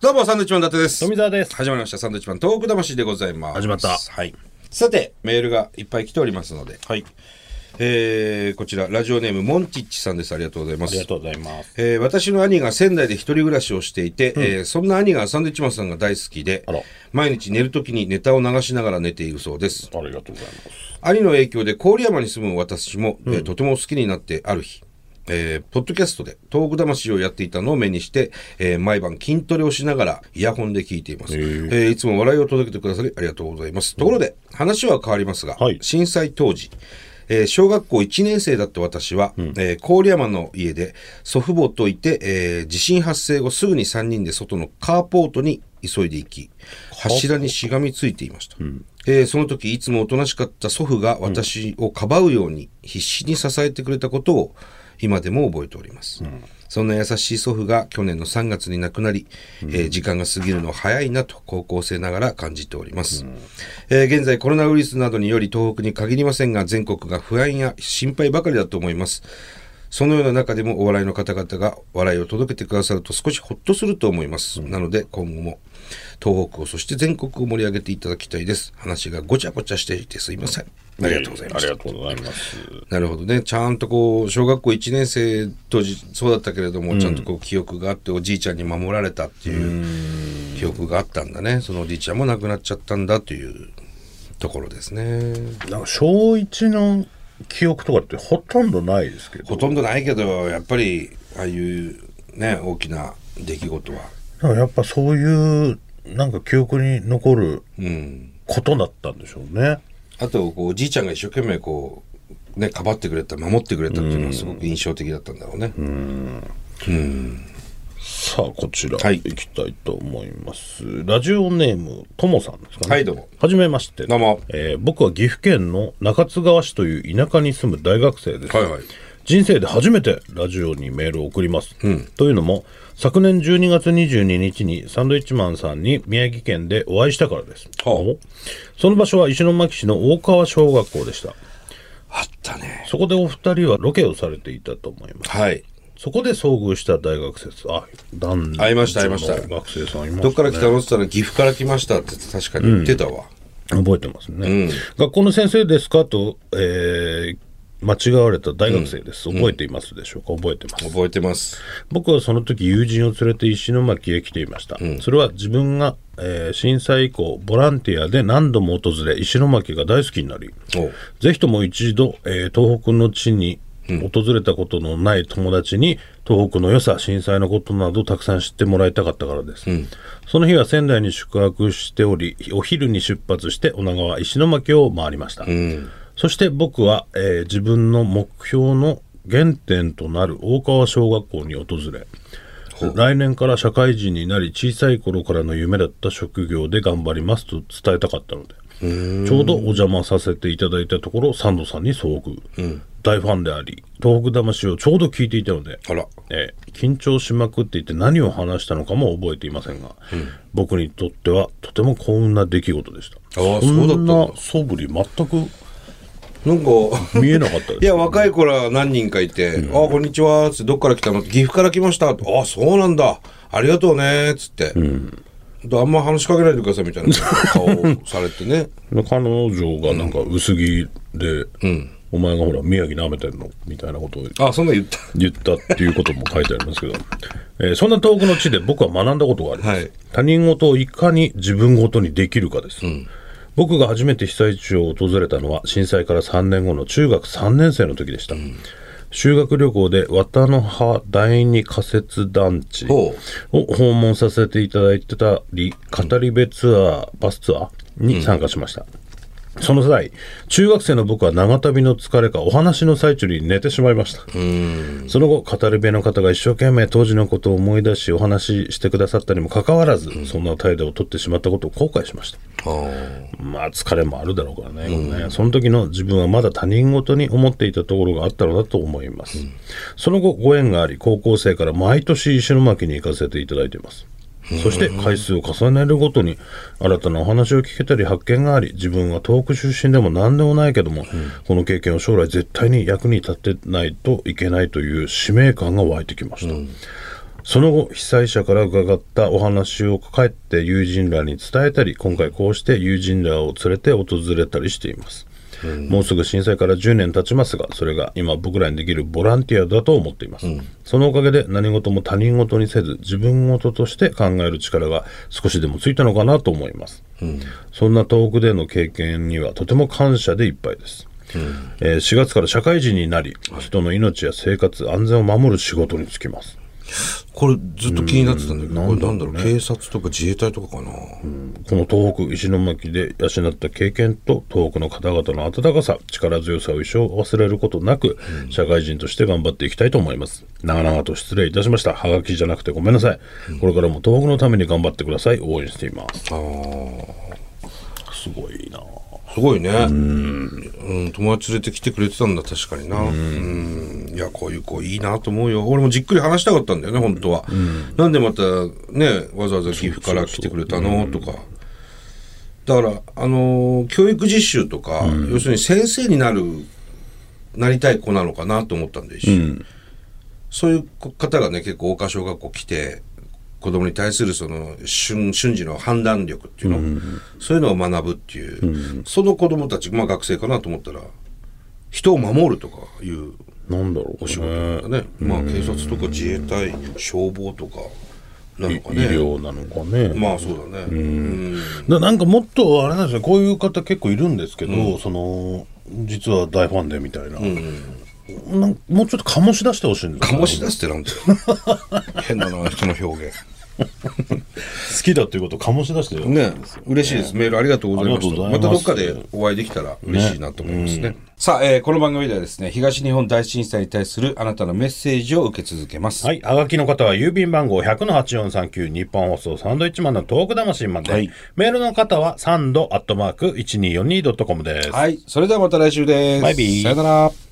どうも、サンドウィッチマン伊達です。富澤です。始まりました。サンドウィッチマントーク魂でございます。始まったはい。さて、メールがいっぱい来ておりますので、はい。えー、こちら、ラジオネーム、モンチッチさんです。ありがとうございます。ありがとうございます。えー私の兄が仙台で一人暮らしをしていて、えーそんな兄がサンドウィッチマンさんが大好きであら、毎日寝るときにネタを流しながら寝ているそうです。ありがとうございます。兄の影響で郡山に住む私も、えーとても好きになってある日、えーポッドキャストで東北魂をやっていたのを目にして、えー毎晩筋トレをしながらイヤホンで聞いています、えーいつも笑いを届けてくださりありがとうございます、ところで話は変わりますが、はい。震災当時えー小学校1年生だった私は、えー郡山の家で祖父母といて、えー地震発生後すぐに3人で外のカーポートに急いで行き柱にしがみついていました、えーその時いつもおとなしかった祖父が私をかばうように必死に支えてくれたことを今でも覚えております、そんな優しい祖父が去年の3月に亡くなり、えー時間が過ぎるの早いなと高校生ながら感じております、えー現在コロナウイルスなどにより東北に限りませんが全国が不安や心配ばかりだと思いますそのような中でもお笑いの方々が笑いを届けてくださると少しほっとすると思います。なので今後も東北をそして全国を盛り上げていただきたいです。話がごちゃごちゃしていてすいません。ありがとうございました。ありがとうございます。なるほどね。ちゃんとこう、小学校1年生当時そうだったけれども、ちゃんとこう記憶があって、おじいちゃんに守られたっていう記憶があったんだね。そのおじいちゃんも亡くなっちゃったんだというところですね。なんか小一の記憶とかってほとんどないですけど。ほとんどないけど、やっぱり、ああいうね、大きな出来事は。なんかやっぱそういうなんか記憶に残るうん。ことだったんでしょうね。あと、こう、おじいちゃんが一生懸命こう、ね、かばってくれた、守ってくれたっていうのはすごく印象的だったんだろうね。さあこちら、はいい、きたいと思います。ラジオネームともさんですかね。はいどうもはじめまして。どうもえー僕は岐阜県の中津川市という田舎に住む大学生です。はいはい人生で初めてラジオにメールを送ります。というのも昨年12月22日にサンドイッチマンさんに宮城県でお会いしたからです。はあおその場所は石巻市の大川小学校でした。あったね。そこでお二人はロケをされていたと思います。はい。そこで遭遇した大学生。あ、男女。会いました会いました。の学生さんいました、ね。どっから来たのって言ったら岐阜から来ましたって確かに言ってたわ。覚えてますね、学校の先生ですかと、えー間違われた大学生です、覚えていますでしょうか？覚えてます。覚えてます。僕はその時友人を連れて石巻へ来ていました、それは自分が、えー震災以降ボランティアで何度も訪れ石巻が大好きになりぜひとも一度、えー東北の地に訪れたことのない友達に東北の良さ震災のことなどたくさん知ってもらいたかったからです、その日は仙台に宿泊しておりお昼に出発して女川石巻を回りました、そして僕は、えー自分の目標の原点となる大川小学校に訪れ来年から社会人になり小さい頃からの夢だった職業で頑張りますと伝えたかったのでちょうどお邪魔させていただいたところサンドさんに遭遇、大ファンであり東北魂をちょうど聞いていたのであら。えー緊張しまくっていて何を話したのかも覚えていませんが、僕にとってはとても幸運な出来事でした。ああそうだったんだ。な素振り全くなんか、見えなかったですいや、若い頃は何人かいて、ああ、こんにちは、つって、どっから来たの？岐阜から来ました。ああ、そうなんだ。ありがとうね、つって。あんま話しかけないでください、みたいな顔をされてね。彼女がなんか薄着で、お前がほら宮城舐めてんの？みたいなことをあそんな言った。言ったっていうことも書いてありますけど、えーそんな遠くの地で僕は学んだことがあります、はい。他人事をいかに自分事にできるかです、僕が初めて被災地を訪れたのは震災から3年後の中学3年生の時でした、修学旅行で綿の葉第二仮設団地ほを訪問させていただいてたり語り部ツアーバスツアーに参加しました、その際中学生の僕は長旅の疲れかお話の最中に寝てしまいました。その後語り部の方が一生懸命当時のことを思い出しお話ししてくださったにもかかわらず、そんな態度をとってしまったことを後悔しました。まあ疲れもあるだろうからね,、ね。その時の自分はまだ他人事に思っていたところがあったのだと思います、その後ご縁があり高校生から毎年石巻に行かせていただいていますそして回数を重ねるごとに新たなお話を聞けたり発見があり自分は東北出身でも何でもないけども、この経験を将来絶対に役に立てないといけないという使命感が湧いてきました、その後被災者から伺ったお話を帰って友人らに伝えたり今回こうして友人らを連れて訪れたりしています、もうすぐ震災から10年経ちますがそれが今僕らにできるボランティアだと思っています、そのおかげで何事も他人事にせず自分事として考える力が少しでもついたのかなと思います、そんな遠くでの経験にはとても感謝でいっぱいです、えー4月から社会人になり人の命や生活安全を守る仕事に就きますこれずっと気になってたんだけど、うんこれなんだろう、警察とか自衛隊とかかな？この東北石巻で養った経験と東北の方々の温かさ力強さを一生忘れることなく、社会人として頑張っていきたいと思います。長々と失礼いたしました。はがきじゃなくてごめんなさい、これからも東北のために頑張ってください。応援しています。すごいな。すごいね。うん、友達連れてきてくれてたんだ、確かにな。うん。いや、こういう子いいなと思うよ。俺もじっくり話したかったんだよね、本当は。なんでまたね、わざわざ岐阜から来てくれたの？とか。だから、あのー教育実習とか、要するに先生になる、なりたい子なのかなと思ったんで、一瞬そういう方がね、結構、大川小学校来て、子供に対するその瞬瞬時の判断力っていうの、そういうのを学ぶっていう、その子供たち、まあ学生かなと思ったら、人を守るとかいうなんだろうお仕事ね。まあ警察とか自衛隊、消防とかなのか医ね。療なのかね、まあそうだね。うんだなんかもっとあれなんですねこういう方結構いるんですけど、その実は大ファンでみたいな,、なんかもうちょっと醸し出してほしいんですよ醸し出すってなん だよ。変なな、人の表現。好きだっていうことを醸し出してるね、嬉しいです。メールありがとうございました。ますまたどっかでお会いできたら嬉しいなと思いますね。さあ、えーこの番組ではですね、東日本大震災に対するあなたのメッセージを受け続けます。はい。はがきの方は郵便番号100-8439日本放送サンドイッチマンのトーク魂まで。はいメールの方はサンドアットマーク 1242.com です。はい。それではまた来週です。バイビーさよなら。